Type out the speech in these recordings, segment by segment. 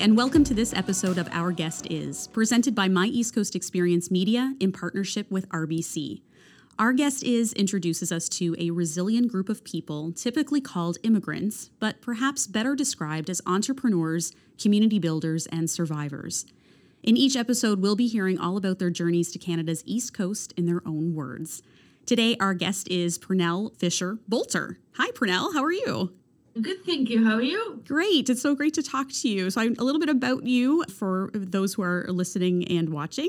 And welcome to this episode of Our Guest Is, presented by My East Coast Experience Media in partnership with RBC. Our Guest Is introduces us to a resilient group of people, typically called immigrants, but perhaps better described as entrepreneurs, community builders, and survivors. In each episode, we'll be hearing all about their journeys to Canada's East Coast in their own words. Today, our guest is Pernille Fischer Boulter. Hi, Pernille. How are you? Good, thank you. How are you? Great. It's so great to talk to you. So, I'm a little bit about you for those who are listening and watching.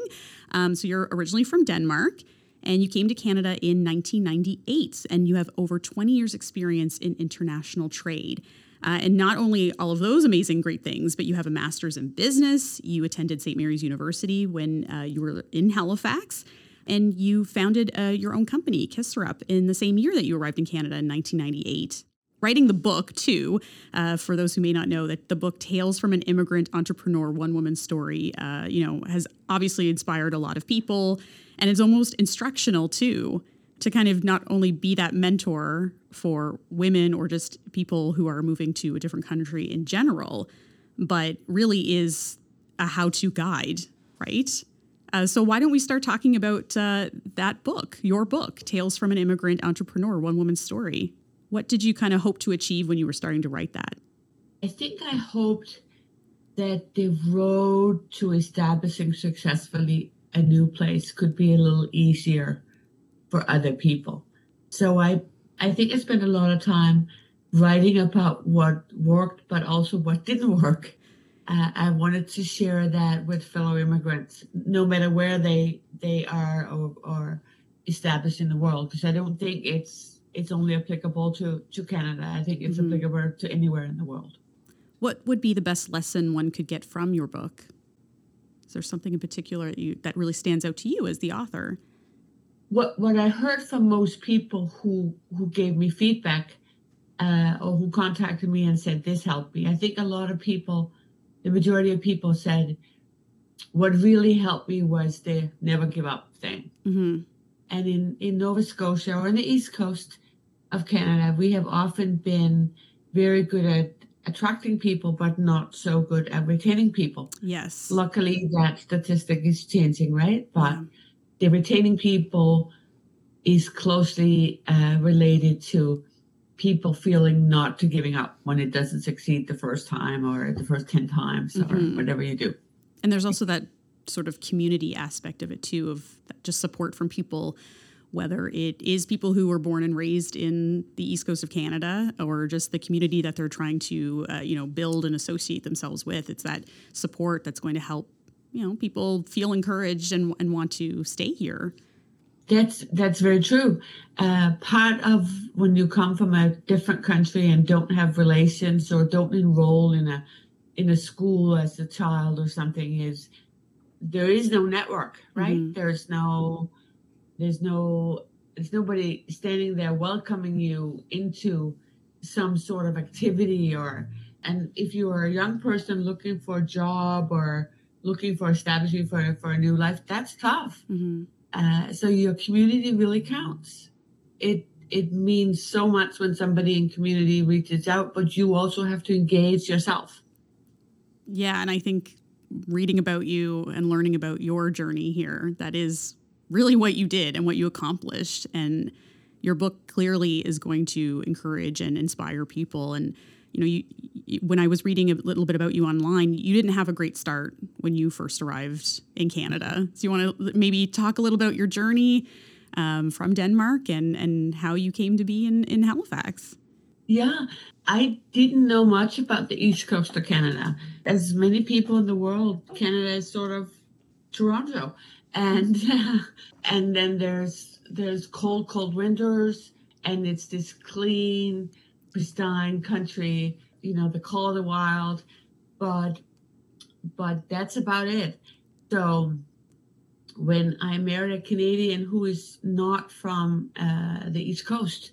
Um, so, you're originally from Denmark and you came to Canada in 1998, and you have over 20 years' experience in international trade. Uh, and not only all of those amazing, great things, but you have a master's in business. You attended St. Mary's University when uh, you were in Halifax, and you founded uh, your own company, Kisserup, in the same year that you arrived in Canada in 1998 writing the book too uh, for those who may not know that the book tales from an immigrant entrepreneur one woman story uh, you know has obviously inspired a lot of people and it's almost instructional too to kind of not only be that mentor for women or just people who are moving to a different country in general but really is a how-to guide right? Uh, so why don't we start talking about uh, that book your book tales from an immigrant entrepreneur one Woman's story what did you kind of hope to achieve when you were starting to write that? I think I hoped that the road to establishing successfully a new place could be a little easier for other people. So I I think I spent a lot of time writing about what worked, but also what didn't work. Uh, I wanted to share that with fellow immigrants, no matter where they they are or, or established in the world, because I don't think it's it's only applicable to to Canada. I think it's mm-hmm. applicable to anywhere in the world. What would be the best lesson one could get from your book? Is there something in particular that, you, that really stands out to you as the author? What what I heard from most people who who gave me feedback uh, or who contacted me and said this helped me. I think a lot of people, the majority of people said, what really helped me was the never give up thing. Mm-hmm. And in in Nova Scotia or in the East Coast, of Canada, we have often been very good at attracting people, but not so good at retaining people. Yes. Luckily, that statistic is changing, right? But yeah. the retaining people is closely uh, related to people feeling not to giving up when it doesn't succeed the first time or the first 10 times or mm-hmm. whatever you do. And there's also that sort of community aspect of it too, of just support from people whether it is people who were born and raised in the east coast of Canada or just the community that they're trying to uh, you know build and associate themselves with. It's that support that's going to help you know people feel encouraged and, and want to stay here. That's that's very true. Uh, part of when you come from a different country and don't have relations or don't enroll in a in a school as a child or something is there is no network, right? Mm-hmm. There's no there's no there's nobody standing there welcoming you into some sort of activity or and if you are a young person looking for a job or looking for establishing for, for a new life that's tough. Mm-hmm. uh, so your community really counts. It it means so much when somebody in community reaches out but you also have to engage yourself. Yeah and i think reading about you and learning about your journey here that is really what you did and what you accomplished. And your book clearly is going to encourage and inspire people. And you know, you, you, when I was reading a little bit about you online, you didn't have a great start when you first arrived in Canada. So you want to maybe talk a little about your journey um, from Denmark and and how you came to be in in Halifax. Yeah, I didn't know much about the east coast of Canada. As many people in the world, Canada is sort of Toronto and and then there's there's cold cold winters and it's this clean pristine country you know the call of the wild but but that's about it. So when i married a canadian who is not from uh, the east coast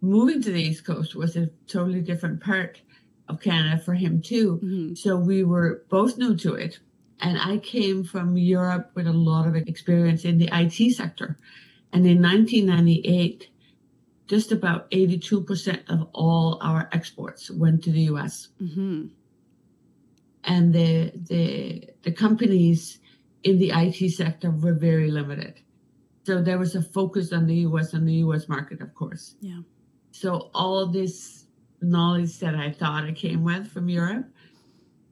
moving to the east coast was a totally different part of canada for him too. Mm-hmm. so we were both new to it and I came from Europe with a lot of experience in the IT sector. And in 1998, just about 82% of all our exports went to the US. Mm-hmm. and the the the companies in the IT sector were very limited. So there was a focus on the US and the US market, of course. Yeah. So all this knowledge that I thought I came with from Europe,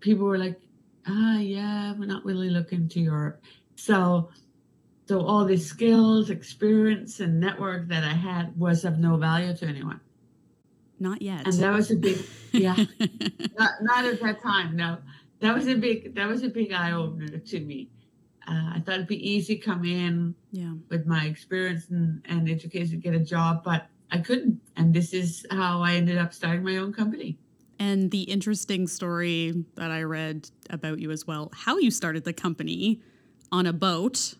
people were like, ah, yeah, we're not really looking to Europe. So, so all the skills, experience, and network that I had was of no value to anyone. Not yet. And that was a big, yeah, not, not at that time. No, that was a big, that was a big eye opener to me. Uh, I thought it'd be easy come in yeah. with my experience and, and education, get a job, but I couldn't. And this is how I ended up starting my own company. And the interesting story that I read about you as well, how you started the company on a boat.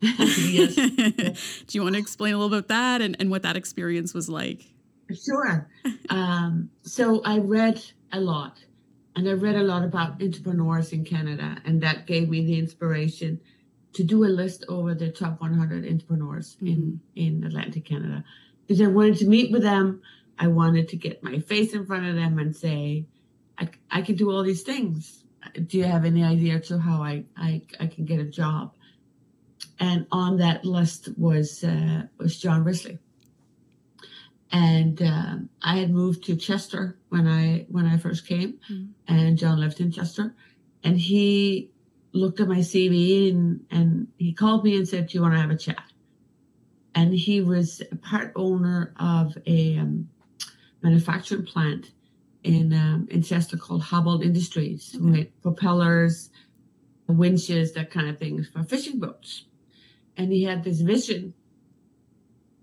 yes. Do you want to explain a little about that and, and what that experience was like? Sure. Um, so I read a lot and I read a lot about entrepreneurs in Canada, and that gave me the inspiration to do a list over the top 100 entrepreneurs mm-hmm. in, in Atlantic Canada because I wanted to meet with them. I wanted to get my face in front of them and say, I, I can do all these things. Do you have any idea to how I, I, I can get a job? And on that list was uh, was John Risley. And um, I had moved to Chester when I when I first came, mm-hmm. and John lived in Chester, and he looked at my CV and and he called me and said, "Do you want to have a chat?" And he was part owner of a um, manufacturing plant in um, in Chester called Hobble Industries, okay. with propellers, winches, that kind of things for fishing boats. And he had this vision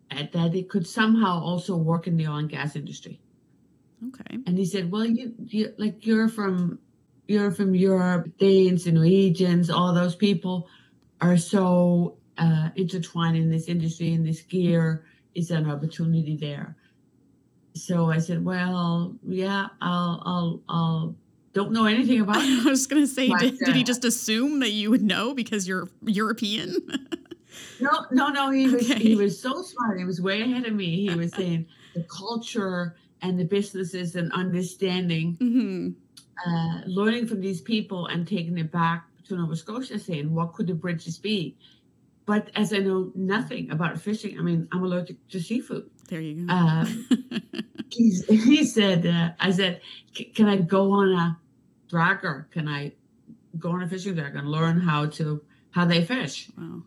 that it could somehow also work in the oil and gas industry. Okay. And he said, "Well, you, you like you're from you're from Europe, Danes and Norwegians, all those people are so uh, intertwined in this industry and this gear is an opportunity there." So I said, "Well, yeah, I'll I'll I'll." Don't know anything about it. I was going to say, but, did, uh, did he just assume that you would know because you're European? no, no, no. He was okay. he was so smart. He was way ahead of me. He was saying the culture and the businesses and understanding, mm-hmm. uh, learning from these people and taking it back to Nova Scotia, saying what could the bridges be. But as I know nothing about fishing, I mean, I'm allergic to seafood. There you go. Uh, he said, uh, I said, can I go on a dragger? Can I go on a fishing dragger and learn how to how they fish? Wow.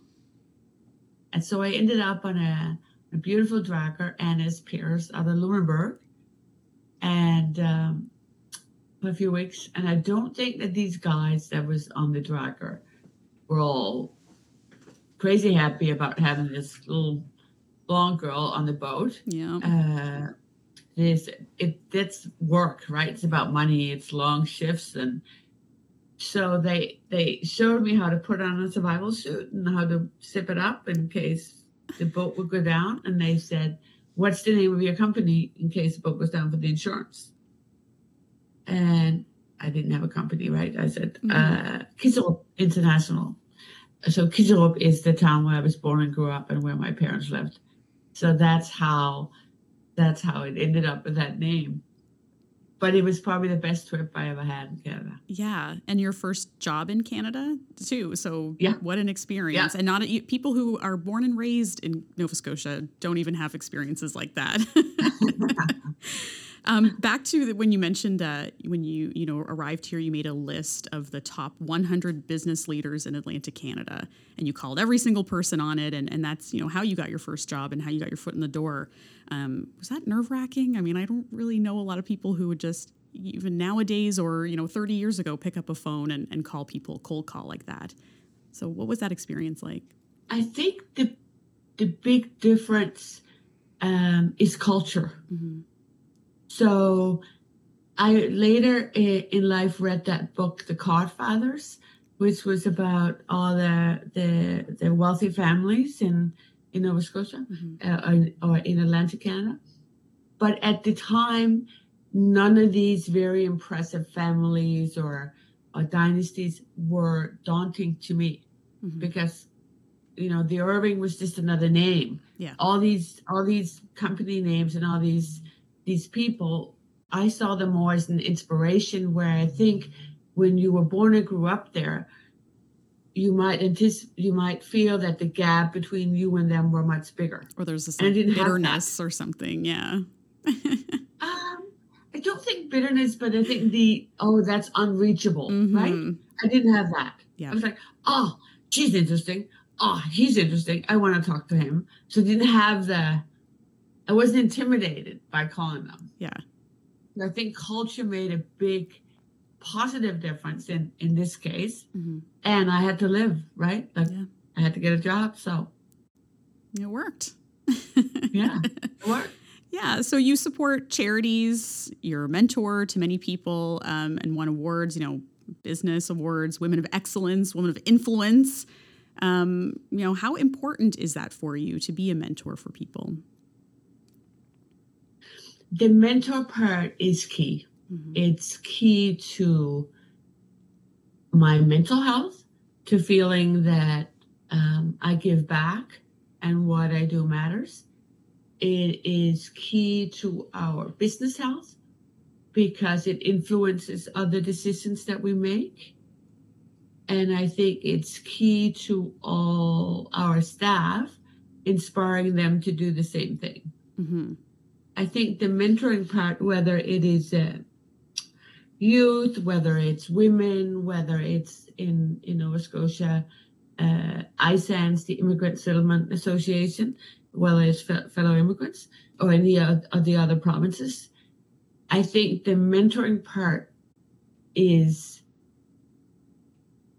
And so I ended up on a, a beautiful dragger, Anna's Pierce out of Lunenburg, and um, for a few weeks. And I don't think that these guys that was on the dragger were all crazy happy about having this little blonde girl on the boat. Yeah. Uh, this it that's work, right? It's about money. It's long shifts and so they they showed me how to put on a survival suit and how to zip it up in case the boat would go down. And they said, "What's the name of your company in case the boat goes down for the insurance?" And I didn't have a company, right? I said, mm-hmm. uh, Kisserup International. So Kisserup is the town where I was born and grew up and where my parents lived. So that's how that's how it ended up with that name but it was probably the best trip I ever had in Canada. Yeah, and your first job in Canada too. So yeah, what an experience! Yeah. And not a, people who are born and raised in Nova Scotia don't even have experiences like that. Um, back to the, when you mentioned uh, when you you know arrived here, you made a list of the top 100 business leaders in Atlantic Canada, and you called every single person on it, and, and that's you know how you got your first job and how you got your foot in the door. Um, was that nerve wracking? I mean, I don't really know a lot of people who would just even nowadays or you know 30 years ago pick up a phone and, and call people cold call like that. So what was that experience like? I think the the big difference um, is culture. Mm-hmm so I later in life read that book, The Codfathers, which was about all the the, the wealthy families in in Nova Scotia mm-hmm. uh, or, or in Atlantic Canada. But at the time, none of these very impressive families or, or dynasties were daunting to me mm-hmm. because you know the Irving was just another name. Yeah. All these all these company names and all these these people, I saw them more as an inspiration where I think when you were born and grew up there, you might anticipate, you might feel that the gap between you and them were much bigger. Or there's this like, bitterness or something. Yeah. Um, I don't think bitterness, but I think the oh, that's unreachable, right? Mhm. I didn't have that. Yeah. I was like, oh, she's interesting. Oh, he's interesting. I want to talk to him. So didn't have the. I wasn't intimidated by calling them. Yeah. I think culture made a big positive difference in in this case, Mhm. and I had to live right. Like Yeah. I had to get a job, so It worked. yeah, it worked. Yeah, so you support charities. You're a mentor to many people, um, and won awards. You know, business awards, women of excellence, women of influence. Um, you know, how important is that for you to be a mentor for people? The mentor part is key. Mhm. it's key to my mental health, to feeling that um, I give back and what I do matters. It is key to our business health because it influences other decisions that we make. And I think it's key to all our staff, inspiring them to do the same thing. Mhm. I think the mentoring part, whether it is uh, youth, whether it's women, whether it's in, in Nova Scotia, uh, ISANS, the Immigrant Settlement Association, whether it's fe- fellow immigrants or any of, of the other provinces, I think the mentoring part is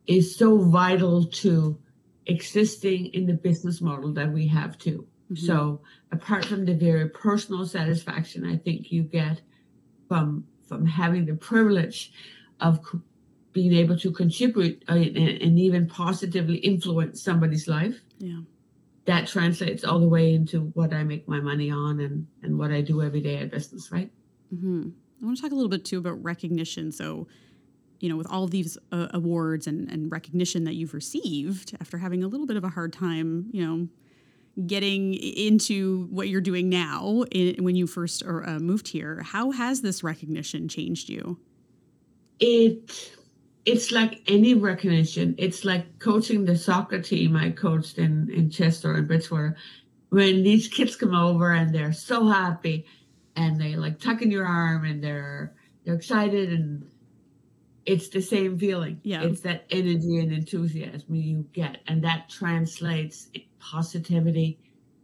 is so vital to existing in the business model that we have too. Mhm. So apart from the very personal satisfaction I think you get from from having the privilege of co- being able to contribute uh, and, and even positively influence somebody's life, yeah. that translates all the way into what I make my money on and and what I do every day at business, right? hmm I want to talk a little bit too about recognition. So, you know, with all these uh, awards and, and recognition that you've received after having a little bit of a hard time, you know, getting into what you're doing now in, when you first or, uh, moved here, how has this recognition changed you? it it's like any recognition. It's like coaching the soccer team I coached in in Chester and Bridgewater. When these kids come over and they're so happy, and they like tuck in your arm and they're they're excited and it's the same feeling. Yeah. It's that energy and enthusiasm you get, and that translates positivity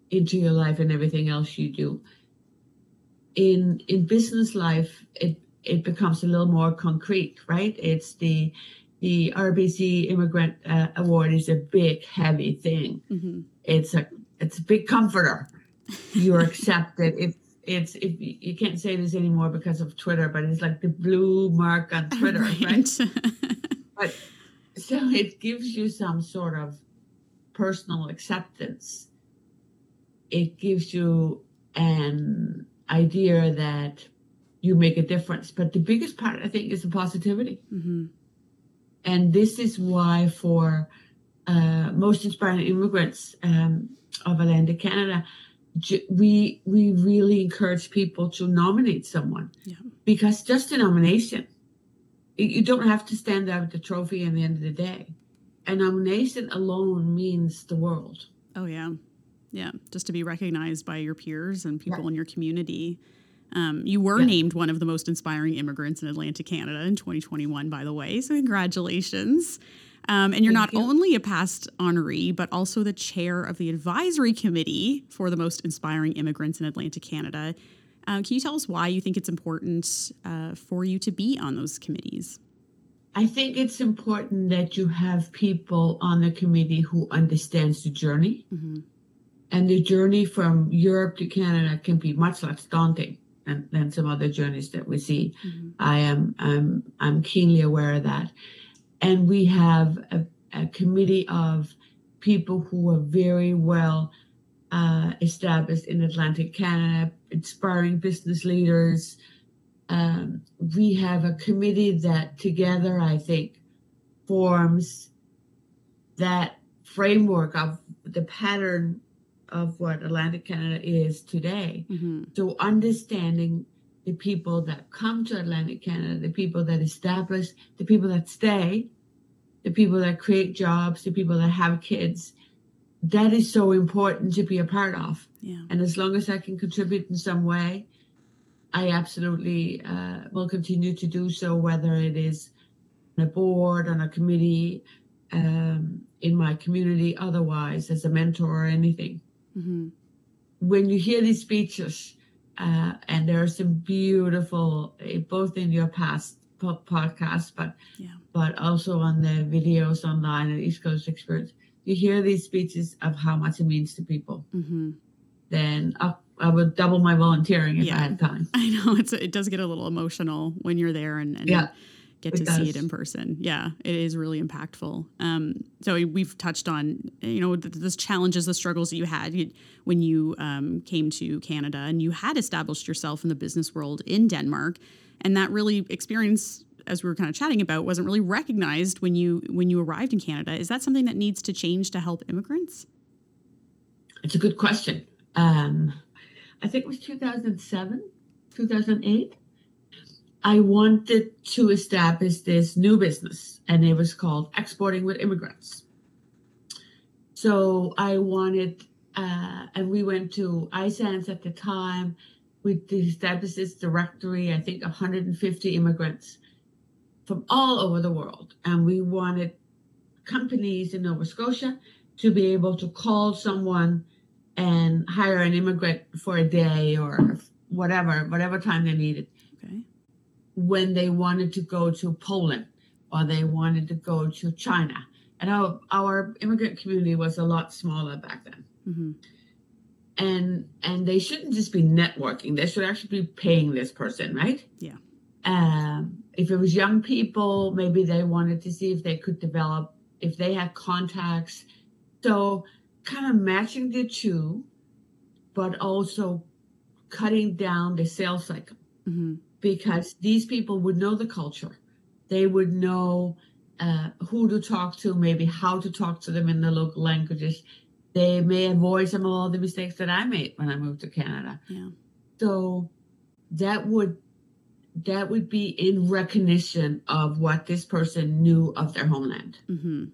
into your life and everything else you do. In in business life, it it becomes a little more concrete, right? It's the the RBC Immigrant uh, Award is a big, heavy thing. hmm It's a it's a big comforter. You're accepted. If it's if you you can't say this anymore because of Twitter, but it's like the blue mark on Twitter, right? But so it gives you some sort of personal acceptance. It gives you an idea that you make a difference. But the biggest part, I think, is the positivity. hmm And this is why, for uh, most inspiring immigrants um, of Atlantic Canada, we we really encourage people to nominate someone Yeah. because just a nomination, you don't have to stand there with the trophy at the end of the day. And a nomination alone means the world. Oh yeah, yeah. Just to be recognized by your peers and people in your community. Um, you were Yeah. named one of the most inspiring immigrants in Atlantic Canada in 2021, by the way. So congratulations. Um, and you're Thank not you. only a past honoree, but also the chair of the advisory committee for the most inspiring immigrants in Atlantic Canada. Uh, can you tell us why you think it's important uh, for you to be on those committees? I think it's important that you have people on the committee who understands the journey. hmm And the journey from Europe to Canada can be much less daunting than, than some other journeys that we see. hmm I am I'm I'm keenly aware of that. And we have a, a committee of people who are very well uh, established in Atlantic Canada, inspiring business leaders. Um, we have a committee that together, I think, forms that framework of the pattern of what Atlantic Canada is today. hmm So understanding the people that come to Atlantic Canada, the people that establish, the people that stay, the people that create jobs, the people that have kids. That is so important to be a part of. Yeah. And as long as I can contribute in some way, I absolutely uh, will continue to do so, whether it is on a board, on a committee, um, in my community, otherwise, as a mentor or anything. hmm When you hear these speeches, uh, and there are some beautiful, eh, both in your past po- podcasts, but Yeah. but also on the videos online at East Coast Experience, you hear these speeches of how much it means to people. hmm Then I, I would double my volunteering if Yeah. I had time. I know it's it does get a little emotional when you're there and, and Yeah, get to see it in person. Yeah, it is really impactful. Um, so we've touched on you know the, the challenges, the struggles that you had when you um, came to Canada, and you had established yourself in the business world in Denmark, and that really experience. As we were kind of chatting about, wasn't really recognized when you when you arrived in Canada. Is that something that needs to change to help immigrants? it's a good question. Um, I think it was 2007, 2008. I wanted to establish this new business, and it was called Exporting with Immigrants. So I wanted, uh, and we went to ISANS at the time. We established this directory, I think 150 immigrants from all over the world. And we wanted companies in Nova Scotia to be able to call someone and hire an immigrant for a day or whatever, whatever time they needed Okay. when they wanted to go to Poland or they wanted to go to China. And our, our immigrant community was a lot smaller back then. hmm And and they shouldn't just be networking. They should actually be paying this person, right? Yeah. Um, if it was young people, maybe they wanted to see if they could develop, if they had contacts. So kind of matching the two, but also cutting down the sales cycle hmm because these people would know the culture. They would know uh, who to talk to, maybe how to talk to them in the local languages. They may avoid some of all the mistakes that I made when I moved to Canada. Yeah. So that would that would be in recognition of what this person knew of their homeland. hmm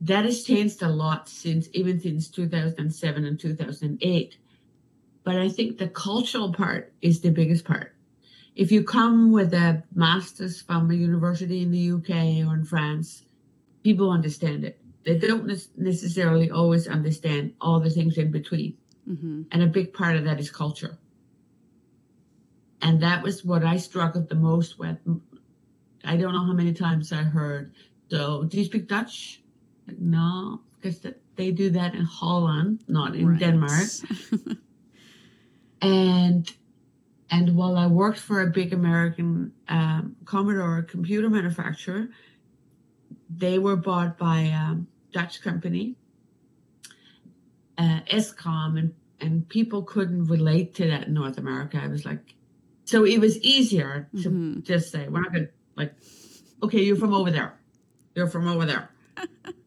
That has changed a lot since even since 2007 and 2008. But I think the cultural part is the biggest part. If you come with a master's from a university in the UK or in France, people understand it. They don't necessarily always understand all the things in between. hmm And a big part of that is culture. And that was what I struggled the most with. I don't know how many times I heard, so do you speak Dutch? No, because they do that in Holland, not in Right. Denmark. And and while I worked for a big American um, Commodore computer manufacturer, they were bought by a Dutch company, uh, Escom, and and people couldn't relate to that in North America. I was like, so it was easier to Mhm. just say, we're not gonna like, okay, you're from over there, you're from over there,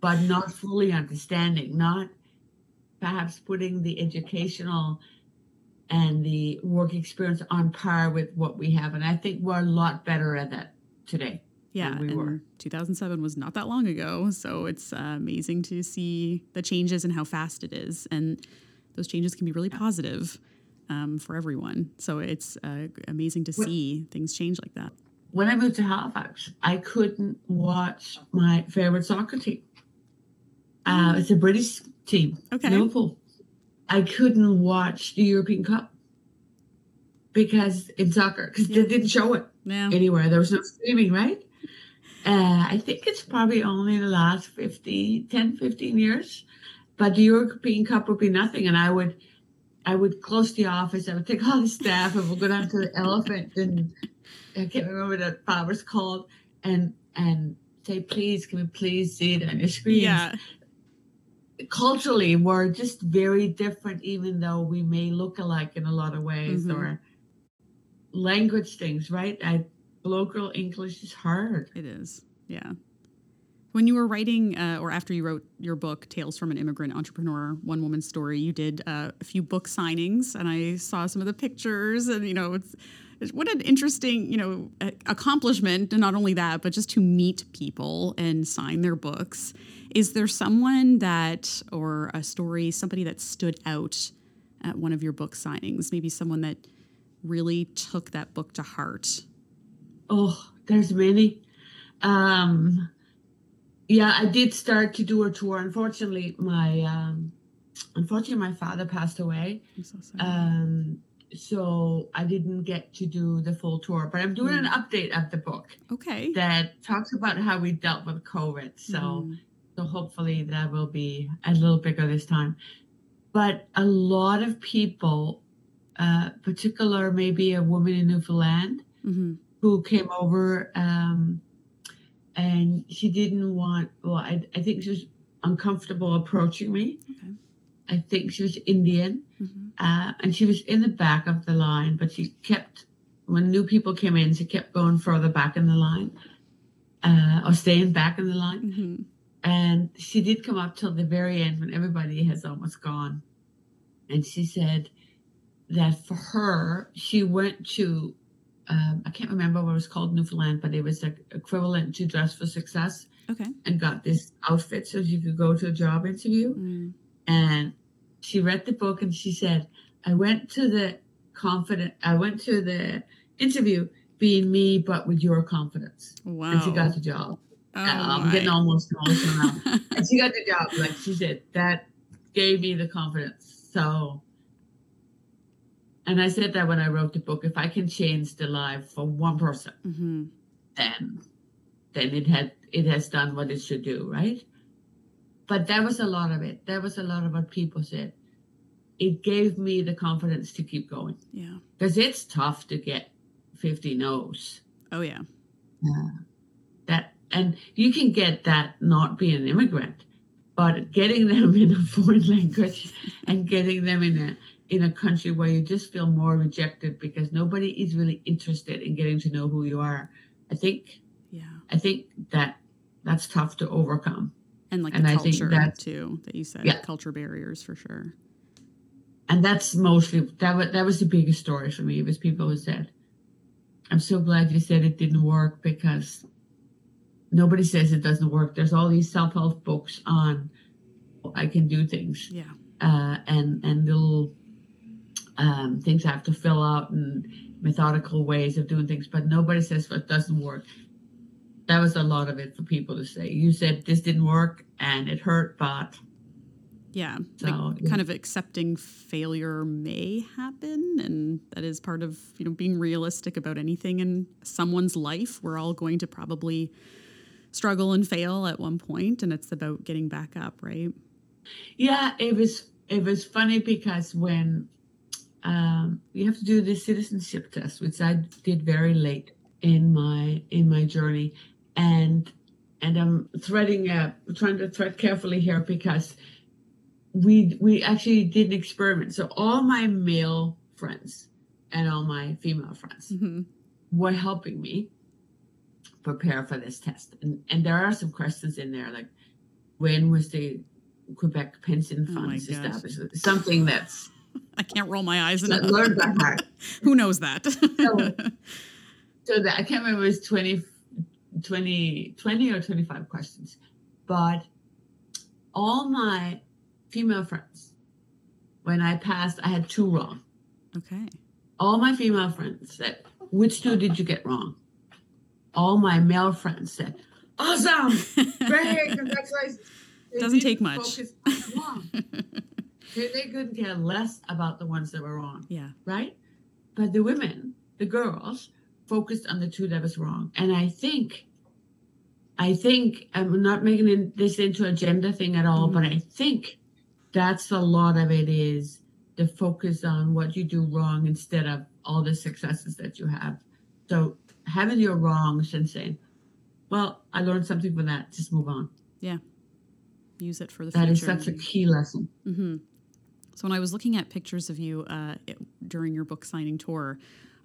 but not fully understanding, not perhaps putting the educational and the work experience on par with what we have. And I think we're a lot better at that today. Yeah, we and were. 2007 was not that long ago, so it's uh, amazing to see the changes and how fast it is, and those changes can be really positive um, for everyone. So it's uh, amazing to Well- see things change like that. When I moved to Halifax, I couldn't watch my favorite soccer team. Uh, it's a British team, Okay. Liverpool. I couldn't watch the European Cup because in soccer, because Yeah. they didn't show it. Yeah, anywhere. There was no streaming, right? Uh, I think it's probably only the last 15, 10, 15 years. But the European Cup would be nothing. And I would I would close the office. I would take all the staff and we'll go down to the elephant and I can't remember that was called and and say, please, can we please see it on your screen? yeah, Culturally, we're just very different, even though we may look alike in a lot of ways Mhm. or language things, right? I local English is hard. it is. Yeah, When you were writing, uh, or after you wrote your book, Tales from an Immigrant Entrepreneur, One Woman's Story, you did uh, a few book signings, and I saw some of the pictures, and you know, it's what an interesting, you know, accomplishment, and not only that, but just to meet people and sign their books. Is there someone that, or a story, somebody that stood out at one of your book signings? Maybe someone that really took that book to heart? Oh, there's many. Um, yeah, I did start to do a tour. Unfortunately, my um, unfortunately my father passed away. I'm so sorry. Um, so I didn't get to do the full tour, but I'm doing Mm. an update of the book okay. that talks about how we dealt with COVID. So, Mm. so hopefully that will be a little bigger this time. But a lot of people, uh, particular maybe a woman in Newfoundland hmm who came over, um, and she didn't want. Well, I, I think she was uncomfortable approaching me. Okay. I think she was Indian hmm uh, and she was in the back of the line, but she kept when new people came in, she kept going further back in the line, uh, or staying back in the line. hmm And she did come up till the very end when everybody has almost gone, and she said that for her, she went to. Um, I can't remember what it was called Newfoundland, but it was like equivalent to Dress for Success, Okay. and got this outfit so she could go to a job interview Mm. and she read the book and she said i went to the confident i went to the interview being me but with your confidence. Wow. and she got the job. Oh, i'm my. getting almost emotional now. And she got the job like she said that gave me the confidence. So and i said that when i wrote the book if i can change the life for one person hmm then then it had it has done what it should do right but that was a lot of it that was a lot of what people said it gave me the confidence to keep going Yeah. because it's tough to get 50 no's Oh, yeah. yeah. that and you can get that not being an immigrant but getting them in a foreign language and getting them in a in a country where you just feel more rejected because nobody is really interested in getting to know who you are i think Yeah. i think that that's tough to overcome And like And the I think culture too that you said. Yeah. Culture barriers for sure. and that's mostly that was that was the biggest story for me It was people who said i'm so glad you said it didn't work because nobody says it doesn't work there's all these self-help books on i can do things Yeah. uh, and and little um, things I have to fill out and methodical ways of doing things, but nobody says what doesn't work. That was a lot of it for people to say. You said this didn't work and it hurt, but Yeah. So, like kind of accepting failure may happen and that is part of, you know, being realistic about anything in someone's life. We're all going to probably struggle and fail at one point and it's about getting back up, right? yeah, it was it was funny because when um, you have to do the citizenship test, which I did very late in my in my journey, and and I'm threading uh, trying to thread carefully here because we we actually did an experiment. So all my male friends and all my female friends hmm were helping me prepare for this test, and and there are some questions in there like when was the Quebec pension Oh funds gosh. established? Something that's I can't roll my eyes enough. learned by heart. Who knows that? so that I can't remember it was 20, 20, 20 or 25 questions. But all my female friends, when I passed, I had two wrong. okay. All my female friends said, which two did you get wrong? All my male friends said, awesome, great, congratulations. They Doesn't take much. focus on. They, they couldn't care less about the ones that were wrong yeah. right? But the women, the girls, focused on the two that was wrong. And I think, I think I'm not making this into a gender thing at all, but I think that's a lot of it is the focus on what you do wrong instead of all the successes that you have. So having your wrongs and saying, well, I learned something from that, just move on. Yeah, use it for the That future. is such a key lesson. hmm So when I was looking at pictures of you uh, it- during your book signing tour,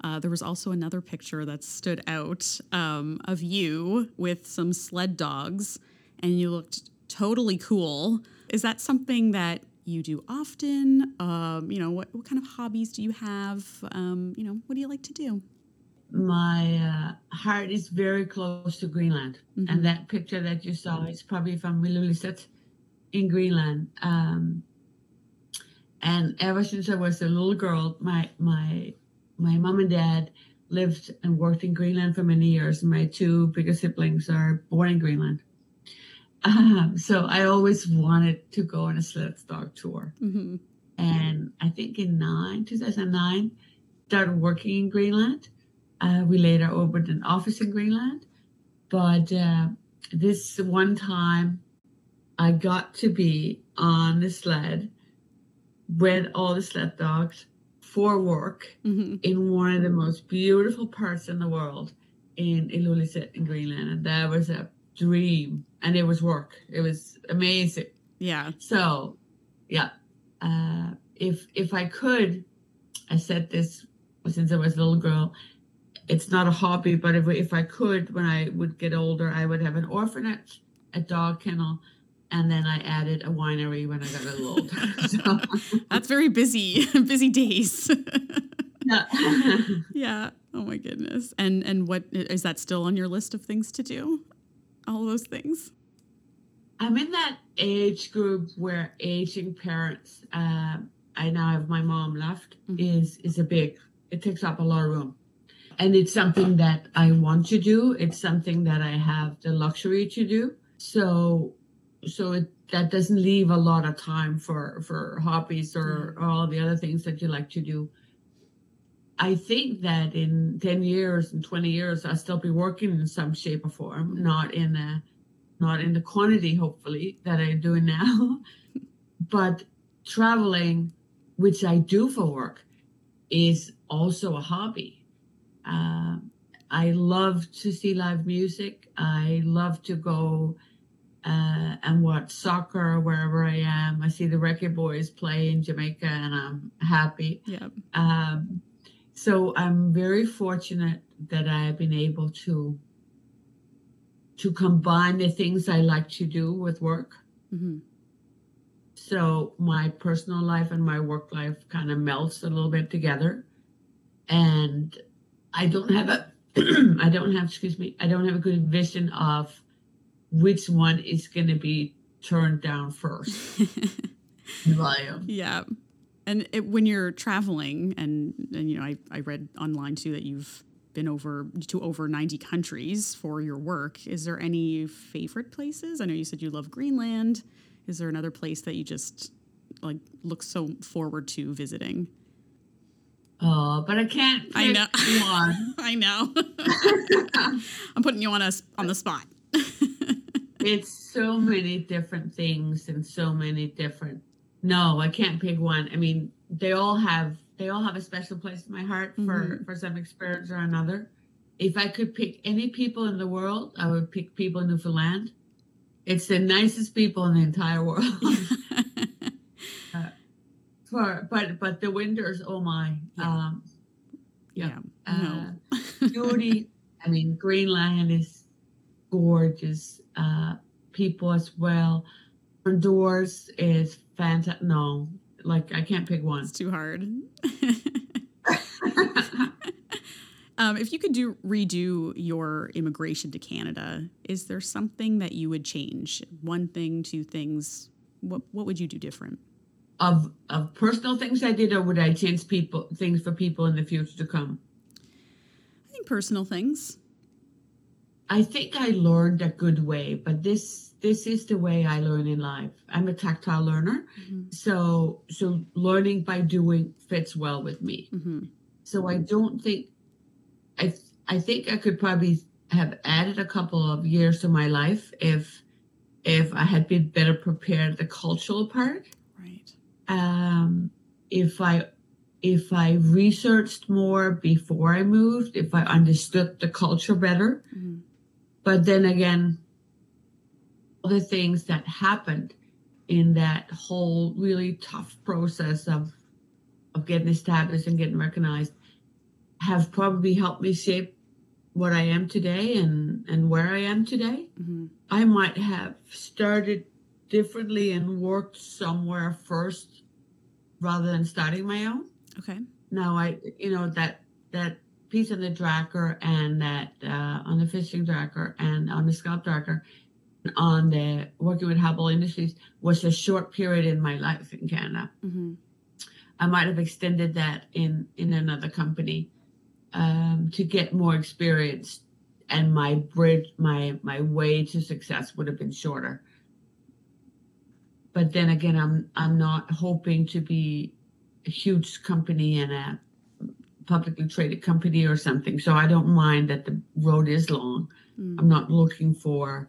uh, there was also another picture that stood out um, of you with some sled dogs, and you looked totally cool. Is that something that you do often? Um, you know, what, what kind of hobbies do you have? Um, you know, what do you like to do? My uh, heart is very close to Greenland. Mhm. And that picture that you saw is probably from Ilulissat in Greenland. Um, and ever since I was a little girl, my my my mom and dad lived and worked in Greenland for many years. My two bigger siblings are born in Greenland. Um, so I always wanted to go on a sled dog tour. hmm And I think in nine, 2009, started working in Greenland. Uh, we later opened an office in Greenland. But uh, this one time, I got to be on the sled with all the sled dogs for work hmm in one of the most beautiful parts in the world in Ilulissat in Greenland. And that was a dream. And it was work. It was amazing. Yeah. So, yeah, uh, if if I could, I said this since I was a little girl. It's not a hobby, but if if I could, when I would get older, I would have an orphanage, a dog kennel, and then I added a winery when I got a little older. so, That's very busy, busy days. yeah. yeah. Oh my goodness. And and what is that still on your list of things to do? All those things. I'm in that age group where aging parents. Uh, I now have my mom left. Mhm. Is is a big. It takes up a lot of room, and it's something that I want to do. It's something that I have the luxury to do. So, so it that doesn't leave a lot of time for for hobbies or, or all the other things that you like to do. I think that in 10 years and 20 years, I'll still be working in some shape or form, not in a not in the quantity, hopefully, that I'm doing now, but traveling, which I do for work, is also a hobby. Um, I love to see live music. I love to go uh, and watch soccer wherever I am. I see the Reggae Boyz play in Jamaica, and I'm happy. Yeah. Um, so I'm very fortunate that I have been able to to combine the things I like to do with work. hmm So my personal life and my work life kind of melts a little bit together. And I don't have a I don't have excuse me, I don't have a good vision of which one is going to be turned down first. volume. yeah. And it, when you're traveling, and, and you know, I, I read online too that you've been over to over 90 countries for your work. Is there any favorite places? I know you said you love Greenland. Is there another place that you just like look so forward to visiting? Oh, but I can't I know. one. I know. I'm putting you on us on the spot. It's so many different things and so many different no i can't pick one i mean they all have they all have a special place in my heart for for some experience or another if i could pick any people in the world i would pick people in newfoundland it's the nicest people in the entire world for but but the winters oh my Yeah. um yeah. uh, No. beauty. I mean, Greenland is gorgeous. Uh, people as well. Doors is fantastic. No, like I can't pick one. It's too hard. um, if you could do redo your immigration to Canada, is there something that you would change? One thing, two things. What what would you do different? of of personal things I did, or would I change people things for people in the future to come? I think personal things. I think I learned a good way, but this this is the way I learn in life. I'm a tactile learner, Mhm. so so learning by doing fits well with me. hmm So I don't think I I think I could probably have added a couple of years to my life if if I had been better prepared the cultural part. Right. Um, if I if I researched more before I moved, if I understood the culture better, hmm but then again, all the things that happened in that whole really tough process of of getting established and getting recognized have probably helped me shape what I am today and and where I am today. Mm-hmm. I might have started differently and worked somewhere first rather than starting my own. Okay. Now I you know that that piece on the dragger and that uh, on the fishing dragger and on the scalp dragger on the working with Hubble Industries was a short period in my life in Canada. Mm-hmm. I might have extended that in in another company um, to get more experience, and my bridge, my my way to success would have been shorter. But then again, I'm I'm not hoping to be a huge company and a publicly traded company or something. So I don't mind that the road is long. Mm. I'm not looking for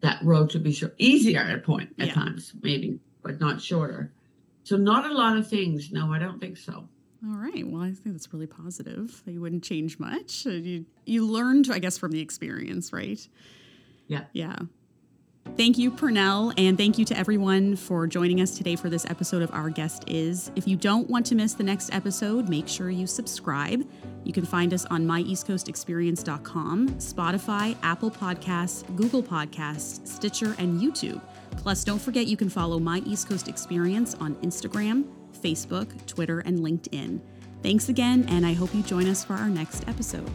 that road to be short, easier at a point at yeah. times, maybe, but not shorter. So not a lot of things. No, I don't think so. All right. Well, I think that's really positive. You wouldn't change much. Uh, you you learned, I guess, from the experience, right? Yeah. Yeah. Thank you, Pernille, and thank you to everyone for joining us today for this episode of Our Guest Is. If you don't want to miss the next episode, make sure you subscribe. You can find us on myeastcoastexperience.com, Spotify, Apple Podcasts, Google Podcasts, Stitcher, and YouTube. Plus, don't forget you can follow My East Coast Experience on Instagram, Facebook, Twitter, and LinkedIn. Thanks again, and I hope you join us for our next episode.